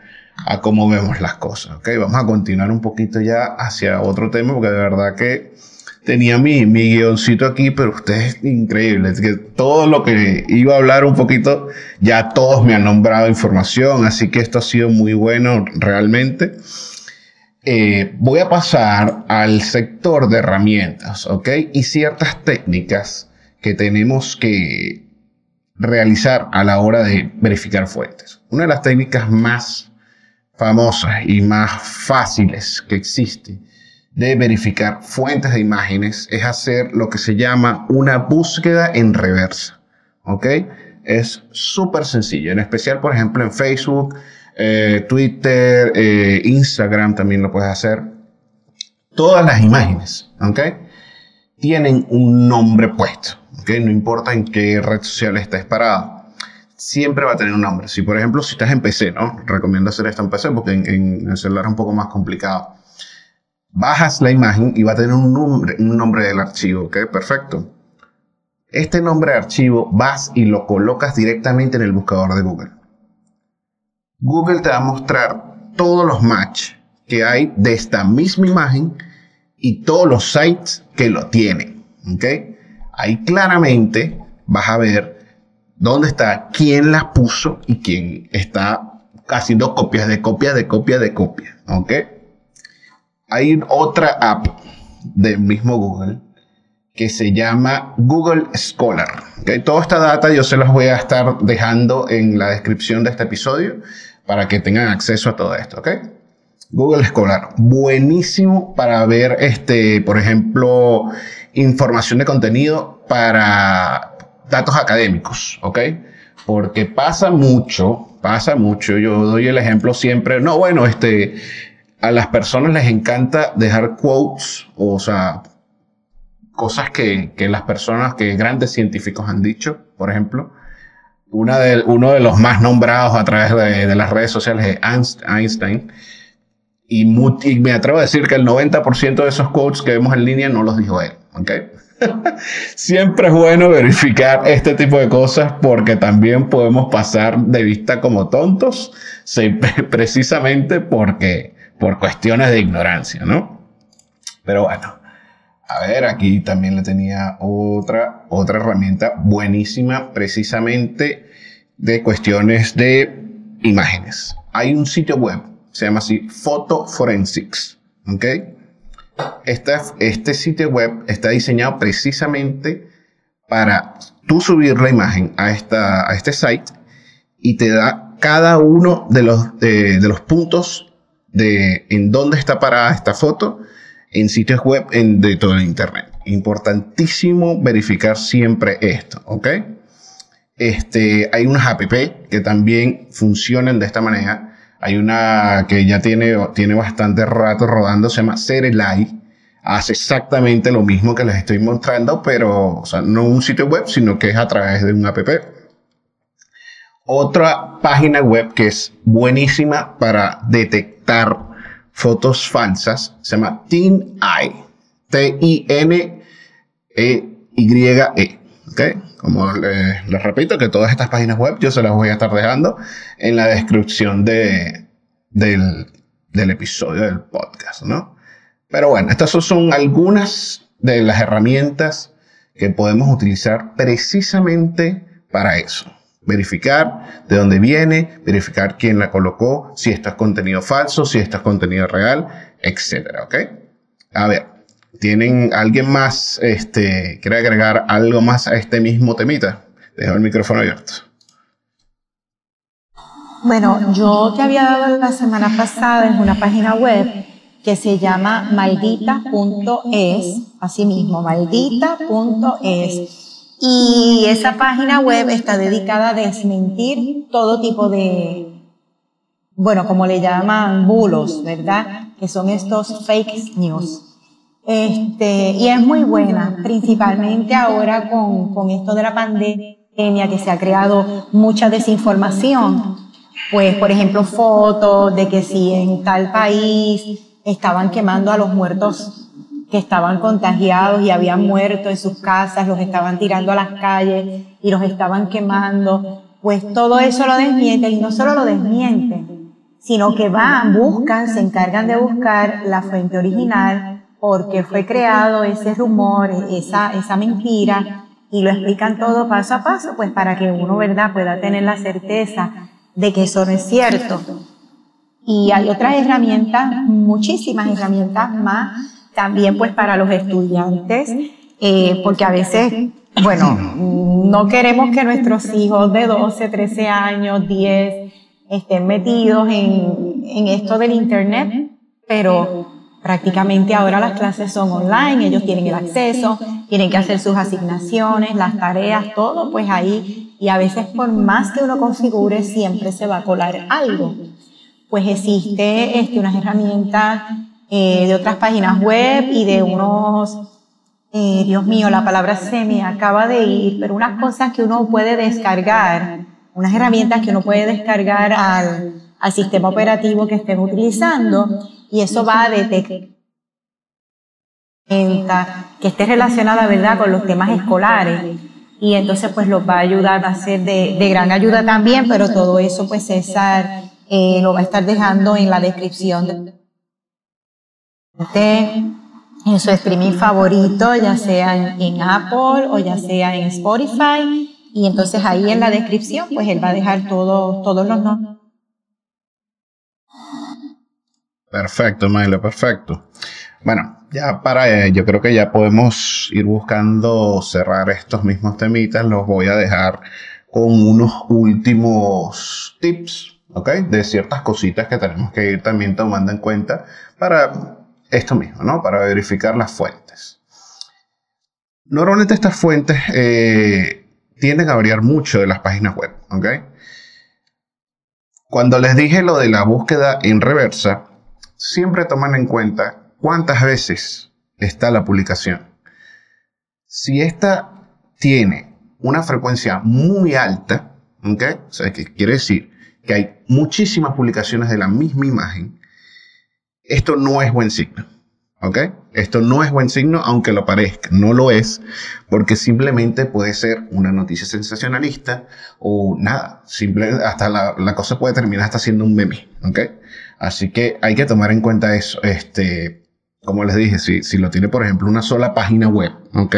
Speaker 1: a cómo vemos las cosas. ¿ok? Vamos a continuar un poquito ya hacia otro tema, porque de verdad que tenía mi, guioncito aquí, pero usted es increíble. Que todo lo que iba a hablar un poquito, ya todos me han nombrado información, así que esto ha sido muy bueno realmente. Eh, voy a pasar al sector de herramientas, ¿ok? Y ciertas técnicas que tenemos que realizar a la hora de verificar fuentes. Una de las técnicas más famosas y más fáciles que existe de verificar fuentes de imágenes es hacer lo que se llama una búsqueda en reversa. ¿Ok? Es súper sencillo. En especial, por ejemplo, en Facebook, eh, Twitter, eh, Instagram también lo puedes hacer. Todas las imágenes, ¿ok? Tienen un nombre puesto. ¿ok? No importa en qué red social estés parado. Siempre va a tener un nombre. Si, por ejemplo, si estás en PC, ¿no? Recomiendo hacer esto en PC porque en, en el celular es un poco más complicado bajas la imagen y va a tener un nombre, un nombre del archivo, ¿ok? Perfecto. Este nombre de archivo vas y lo colocas directamente en el buscador de Google. Google te va a mostrar todos los match que hay de esta misma imagen y todos los sites que lo tienen, ¿ok? Ahí claramente vas a ver dónde está, quién las puso y quién está haciendo copias de copias de copias de copias, ¿ok? Hay otra app del mismo Google que se llama Google Scholar. ¿ok? Toda esta data yo se las voy a estar dejando en la descripción de este episodio para que tengan acceso a todo esto. Google Scholar, buenísimo para ver, este, por ejemplo, información de contenido para datos académicos. Porque pasa mucho, pasa mucho. Yo doy el ejemplo siempre, no, bueno, este, a las personas les encanta dejar quotes, o sea, cosas que, que las personas, que grandes científicos han dicho, por ejemplo. Una de, uno de los más nombrados a través de, las redes sociales es Einst- Einstein. Y, me atrevo a decir que el 90% de esos quotes que vemos en línea no los dijo él. ¿ok? *laughs* Siempre es bueno verificar este tipo de cosas porque también podemos pasar de vista como tontos, *laughs* precisamente porque por cuestiones de ignorancia, ¿no? Pero bueno, a ver, aquí también le tenía otra, otra herramienta buenísima, precisamente de cuestiones de imágenes. Hay un sitio web, se llama así Photo Forensics, ¿ok? Este sitio web está diseñado precisamente para tú subir la imagen a, esta, a este site y te da cada uno de los, de, de los puntos de en dónde está parada esta foto en sitios web en, de todo el internet. Importantísimo verificar siempre esto, ¿ok? Este, hay unas app que también funcionan de esta manera. Hay una que ya tiene, tiene bastante rato rodando, se llama Serelai. Hace exactamente lo mismo que les estoy mostrando, pero o sea, no un sitio web, sino que es a través de un app. Otra página web que es buenísima para detectar fotos falsas se llama TinEye. T-I-N-E-Y-E. Como les, repito, que todas estas páginas web yo se las voy a estar dejando en la descripción de, del, del episodio del podcast, ¿no? Pero bueno, estas son algunas de las herramientas que podemos utilizar precisamente para eso. Verificar de dónde viene, verificar quién la colocó, si esto es contenido falso, si esto es contenido real, etcétera, ¿ok? A ver, ¿tienen alguien más, este, quiere agregar algo más a este mismo temita? Dejo el micrófono abierto.
Speaker 2: Bueno, yo te había dado la semana pasada en una página web que se llama maldita.es, así mismo, maldita.es. Y esa página web está dedicada a desmentir todo tipo de, bueno, como le llaman bulos, ¿verdad? Que son estos fake news. Este, y es muy buena, principalmente ahora con, con esto de la pandemia, que se ha creado mucha desinformación. Pues, por ejemplo, fotos de que si en tal país estaban quemando a los muertos que estaban contagiados y habían muerto en sus casas, los estaban tirando a las calles y los estaban quemando, pues todo eso lo desmienten y no solo lo desmienten, sino que van, buscan, se encargan de buscar la fuente original, porque fue creado ese rumor, esa, esa mentira, y lo explican todo paso a paso, pues para que uno, ¿verdad?, pueda tener la certeza de que eso no es cierto. Y hay otras herramientas, muchísimas herramientas más, también pues para los estudiantes, eh, porque a veces, bueno, no. queremos que nuestros hijos de 12, 13 años, 10, estén metidos en, en esto del Internet, pero prácticamente ahora las clases son online, ellos tienen el acceso, tienen que hacer sus asignaciones, las tareas, todo, pues ahí, y a veces por más que uno configure, siempre se va a colar algo. pues existe este, unas herramientas eh, de otras páginas web y de unos, eh, Dios mío, la palabra se me acaba de ir, pero unas cosas que uno puede descargar, unas herramientas que uno puede descargar al, al sistema operativo que estén utilizando y eso va a detectar que esté relacionada, ¿verdad?, con los temas escolares. Y entonces, pues, los va a ayudar, a ser de, de gran ayuda también, pero todo eso, pues, César, eh, lo va a estar dejando en la descripción de, en su streaming favorito, ya sea en, Apple o ya sea en Spotify. Y entonces ahí en la descripción, pues él va a dejar todo, todos los nombres.
Speaker 1: Perfecto, Milo, perfecto. Bueno, ya para, eh, yo creo que ya podemos ir buscando cerrar estos mismos temitas. Los voy a dejar con unos últimos tips ¿ok? De ciertas cositas que tenemos que ir también tomando en cuenta para esto mismo, ¿no? Para verificar las fuentes. Normalmente estas fuentes eh, tienden a variar mucho de las páginas web, ¿ok? Cuando les dije lo de la búsqueda en reversa, siempre toman en cuenta cuántas veces está la publicación. Si esta tiene una frecuencia muy alta, ¿ok? O sea, ¿qué quiere decir? que hay muchísimas publicaciones de la misma imagen, esto no es buen signo. ¿Ok? Esto no es buen signo, aunque lo parezca. No lo es, porque simplemente puede ser una noticia sensacionalista o nada. Simple, hasta la, cosa puede terminar hasta siendo un meme. ¿Ok? Así que hay que tomar en cuenta eso. Este, como les dije, si, si lo tiene, por ejemplo, una sola página web. ¿Ok?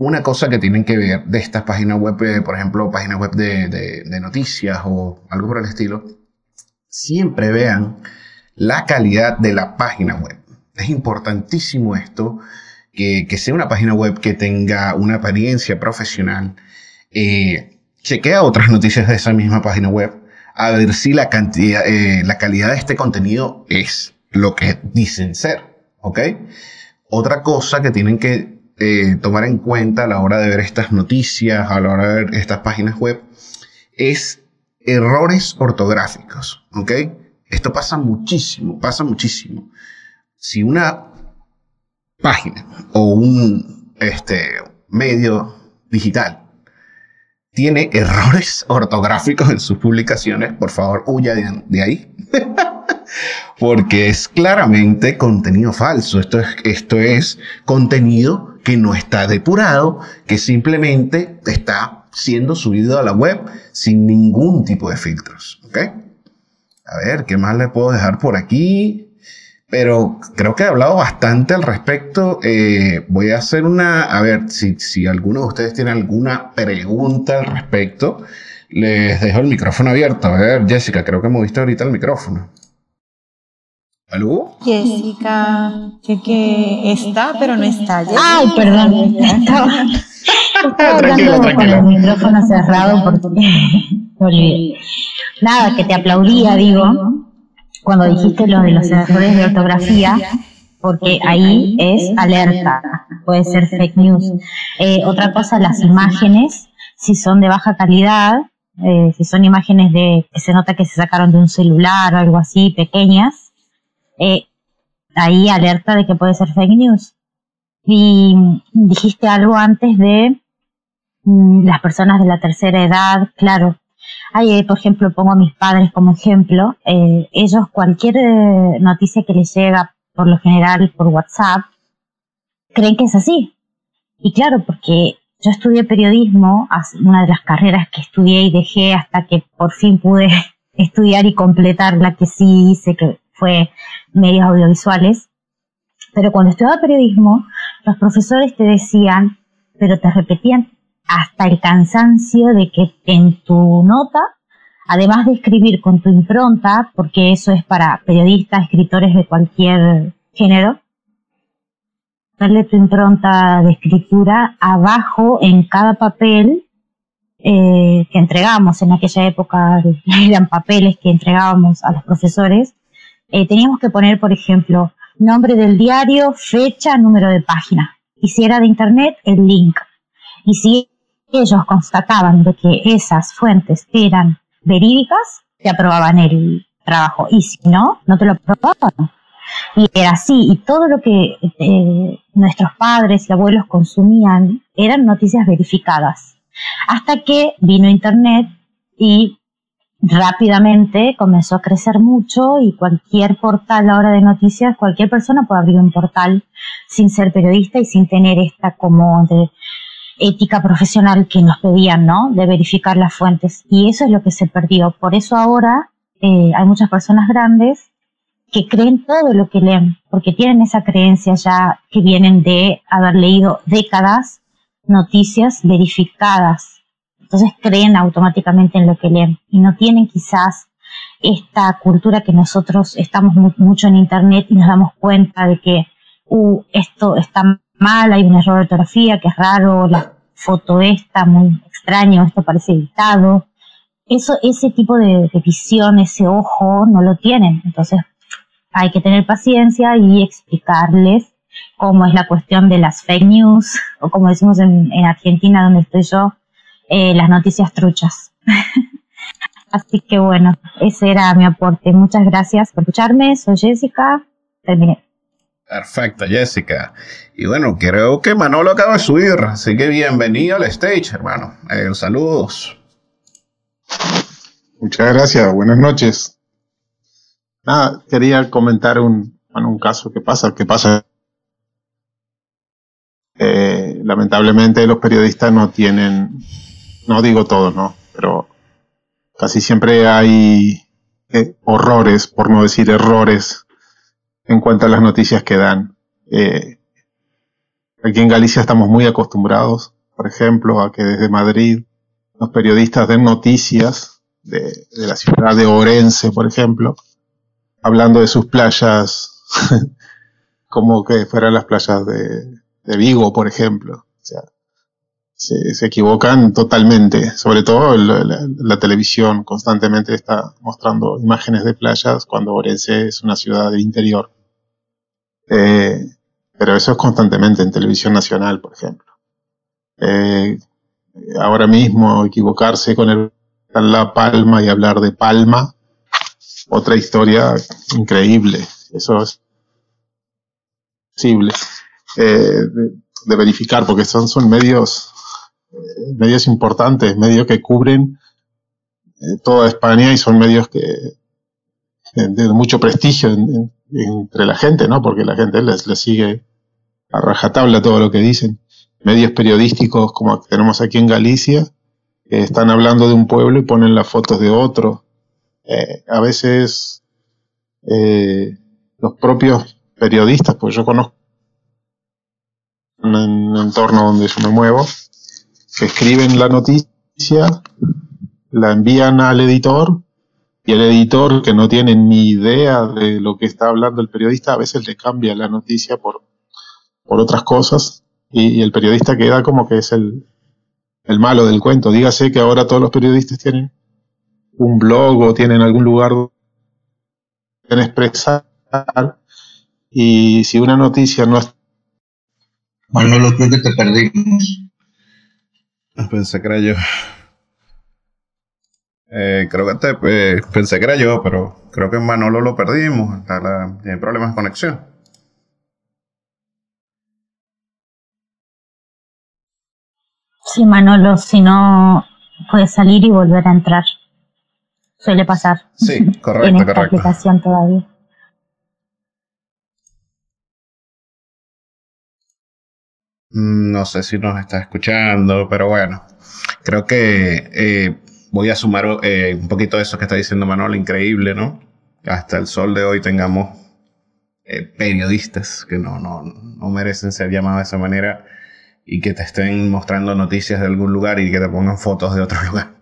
Speaker 1: una cosa que tienen que ver de estas páginas web, eh, por ejemplo, páginas web de, noticias o algo por el estilo, siempre vean la calidad de la página web. Es importantísimo esto, que, sea una página web que tenga una apariencia profesional. Eh, chequea otras noticias de esa misma página web a ver si la, cantidad, eh, la calidad de este contenido es lo que dicen ser. Otra cosa que tienen que eh, tomar en cuenta a la hora de ver estas noticias, a la hora de ver estas páginas web, es errores ortográficos. Esto pasa muchísimo, pasa muchísimo. Si una página o un este, medio digital tiene errores *laughs* ortográficos en sus publicaciones, por favor, huya de, ahí. *laughs* Porque es claramente contenido falso. Esto es, esto es contenido que no está depurado, que simplemente está siendo subido a la web sin ningún tipo de filtros. ¿Ok? A ver, ¿qué más le puedo dejar por aquí? Pero creo que he hablado bastante al respecto. Eh, voy a hacer una, a ver, si, si alguno de ustedes tiene alguna pregunta al respecto, les dejo el micrófono abierto. A ver, Jessica, creo que me visto ahorita el micrófono. ¿Aló?
Speaker 2: Jessica, que, que está, pero no está.
Speaker 4: Ay, perdón. *laughs* Estaba, hablando con el micrófono cerrado porque *laughs* me olvidé. Nada, que te aplaudía, digo cuando dijiste lo de los errores de ortografía, porque ahí es alerta, puede ser fake news. Eh, otra cosa, las imágenes, si son de baja calidad, eh, si son imágenes de que se nota que se sacaron de un celular o algo así, pequeñas, eh, ahí alerta de que puede ser fake news. Y dijiste algo antes de mm, las personas de la tercera edad, claro, Ahí, por ejemplo, pongo a mis padres como ejemplo. Eh, ellos, cualquier eh, noticia que les llega, por lo general por WhatsApp, creen que es así. Y claro, porque yo estudié periodismo, una de las carreras que estudié y dejé hasta que por fin pude *laughs* estudiar y completar la que sí hice, que fue medios audiovisuales. Pero cuando estudiaba periodismo, los profesores te decían, pero te repetían hasta el cansancio de que en tu nota, además de escribir con tu impronta, porque eso es para periodistas, escritores de cualquier género, darle tu impronta de escritura abajo en cada papel eh, que entregamos. En aquella época *laughs* eran papeles que entregábamos a los profesores. Eh, teníamos que poner, por ejemplo, nombre del diario, fecha, número de página. Y si era de internet, el link. Y si ellos constataban de que esas fuentes eran verídicas, te aprobaban el trabajo. Y si no, no te lo aprobaban. Y era así. Y todo lo que eh, nuestros padres y abuelos consumían eran noticias verificadas. Hasta que vino Internet y rápidamente comenzó a crecer mucho y cualquier portal ahora de noticias, cualquier persona puede abrir un portal sin ser periodista y sin tener esta como de ética profesional que nos pedían, ¿no? De verificar las fuentes. Y eso es lo que se perdió. Por eso ahora eh, hay muchas personas grandes que creen todo lo que leen, porque tienen esa creencia ya que vienen de haber leído décadas noticias verificadas. Entonces creen automáticamente en lo que leen y no tienen quizás esta cultura que nosotros estamos mucho en internet y nos damos cuenta de que uh, esto está mal, hay un error de ortografía que es raro, la foto está muy extraño, esto parece editado. Eso, ese tipo de, visión, ese ojo, no lo tienen. Entonces, hay que tener paciencia y explicarles cómo es la cuestión de las fake news, o como decimos en, Argentina, donde estoy yo, eh, las noticias truchas. *laughs* Así que bueno, ese era mi aporte. Muchas gracias por escucharme. Soy Jessica. Terminé.
Speaker 1: Perfecto, Jessica. Y bueno, creo que Manolo acaba de subir, así que bienvenido al stage, hermano. Eh, saludos.
Speaker 14: Muchas gracias, buenas noches. Nada, quería comentar un, un caso que pasa, que pasa. Eh, lamentablemente los periodistas no tienen, no digo todos, ¿no? Pero casi siempre hay eh, horrores, por no decir errores, en cuanto a las noticias que dan. Eh, aquí en Galicia estamos muy acostumbrados, por ejemplo, a que desde Madrid los periodistas den noticias de, la ciudad de Orense, por ejemplo, hablando de sus playas *laughs* como que fueran las playas de, Vigo, por ejemplo. O sea, se, equivocan totalmente. Sobre todo la, televisión constantemente está mostrando imágenes de playas cuando Orense es una ciudad del interior. Eh, pero eso es constantemente en televisión nacional, por ejemplo. Eh, ahora mismo equivocarse con el La Palma y hablar de Palma, otra historia increíble. Eso es posible eh, de, de, verificar, porque son, son medios, medios importantes, medios que cubren eh, toda España y son medios que de mucho prestigio en, en, entre la gente, ¿no? Porque la gente les, sigue a rajatabla todo lo que dicen. Medios periodísticos como tenemos aquí en Galicia, que están hablando de un pueblo y ponen las fotos de otro. Eh, a veces eh, los propios periodistas, pues yo conozco un entorno donde yo me muevo, escriben la noticia, la envían al editor y el editor que no tiene ni idea de lo que está hablando el periodista a veces le cambia la noticia por, por otras cosas y, el periodista queda como que es el, el malo del cuento. Dígase que ahora todos los periodistas tienen un blog o tienen algún lugar donde expresar y si una noticia no es...
Speaker 3: Manolo, creo que te perdimos.
Speaker 1: Pensé que era yo. Eh, creo que te, eh, pensé que era yo, pero creo que en Manolo lo perdimos. La, tiene problemas de conexión.
Speaker 4: Sí, Manolo, si no puede salir y volver a entrar. Suele pasar.
Speaker 1: Sí, *laughs* correcto,
Speaker 4: en esta
Speaker 1: correcto.
Speaker 4: aplicación todavía.
Speaker 1: No sé si nos está escuchando, pero bueno, creo que eh, voy a sumar eh, un poquito de eso que está diciendo Manuel, increíble, ¿no? Hasta el sol de hoy tengamos eh, periodistas que no, no, no merecen ser llamados de esa manera y que te estén mostrando noticias de algún lugar y que te pongan fotos de otro *laughs* lugar.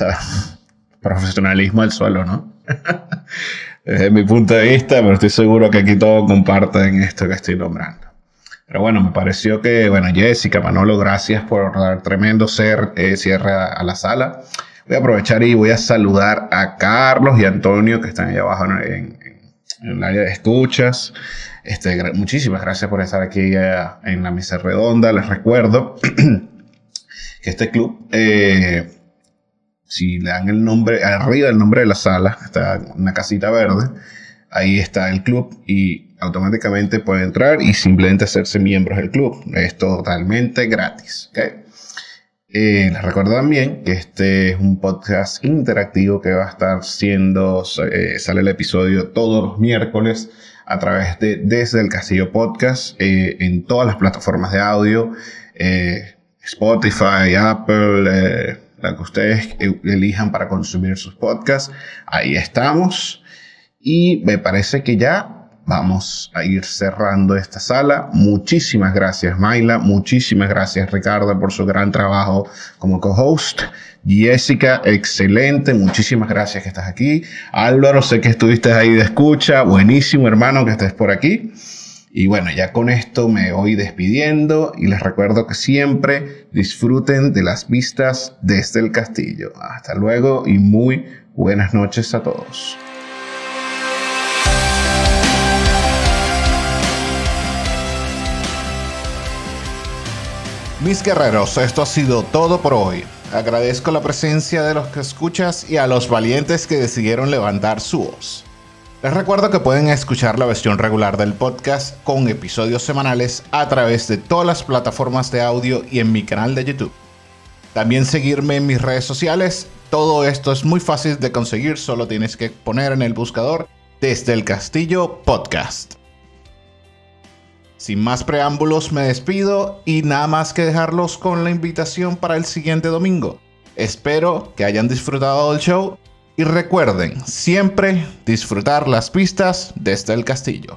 Speaker 1: O profesionalismo al suelo, ¿no? *laughs* Desde mi punto de vista, pero estoy seguro que aquí todos comparten esto que estoy nombrando. Pero bueno, me pareció que, bueno, Jessica, Manolo, gracias por dar tremendo ser, eh, cierre a, la sala. Voy a aprovechar y voy a saludar a Carlos y Antonio, que están ahí abajo en, el área de escuchas. Este, muchísimas gracias por estar aquí eh, en la mesa redonda. Les recuerdo *clears throat* que este club, eh, si le dan el nombre, arriba del nombre de la sala, está una casita verde, ahí está el club y automáticamente pueden entrar y simplemente hacerse miembros del club. Es totalmente gratis. ¿okay? Eh, les recuerdo también que este es un podcast interactivo que va a estar siendo, eh, sale el episodio todos los miércoles a través de Desde el Castillo Podcast eh, en todas las plataformas de audio, Spotify, Apple, la que ustedes elijan para consumir sus podcasts. Ahí estamos. Y me parece que ya vamos a ir cerrando esta sala. Muchísimas gracias, Mayla. Muchísimas gracias, Ricardo, por su gran trabajo como co-host. Jessica, excelente. Muchísimas gracias que estás aquí. Álvaro, sé que estuviste ahí de escucha. Buenísimo, hermano, que estés por aquí. Y bueno, ya con esto me voy despidiendo y les recuerdo que siempre disfruten de las vistas desde el castillo. Hasta luego y muy buenas noches a todos. Mis guerreros, esto ha sido todo por hoy. Agradezco la presencia de los que escuchas y a los valientes que decidieron levantar su voz. Les recuerdo que pueden escuchar la versión regular del podcast con episodios semanales a través de todas las plataformas de audio y en mi canal de YouTube. También seguirme en mis redes sociales. Todo esto es muy fácil de conseguir, solo tienes que poner en el buscador desde el castillo podcast. Sin más preámbulos me despido y nada más que dejarlos con la invitación para el siguiente domingo. Espero que hayan disfrutado del show y recuerden siempre disfrutar las pistas desde el castillo.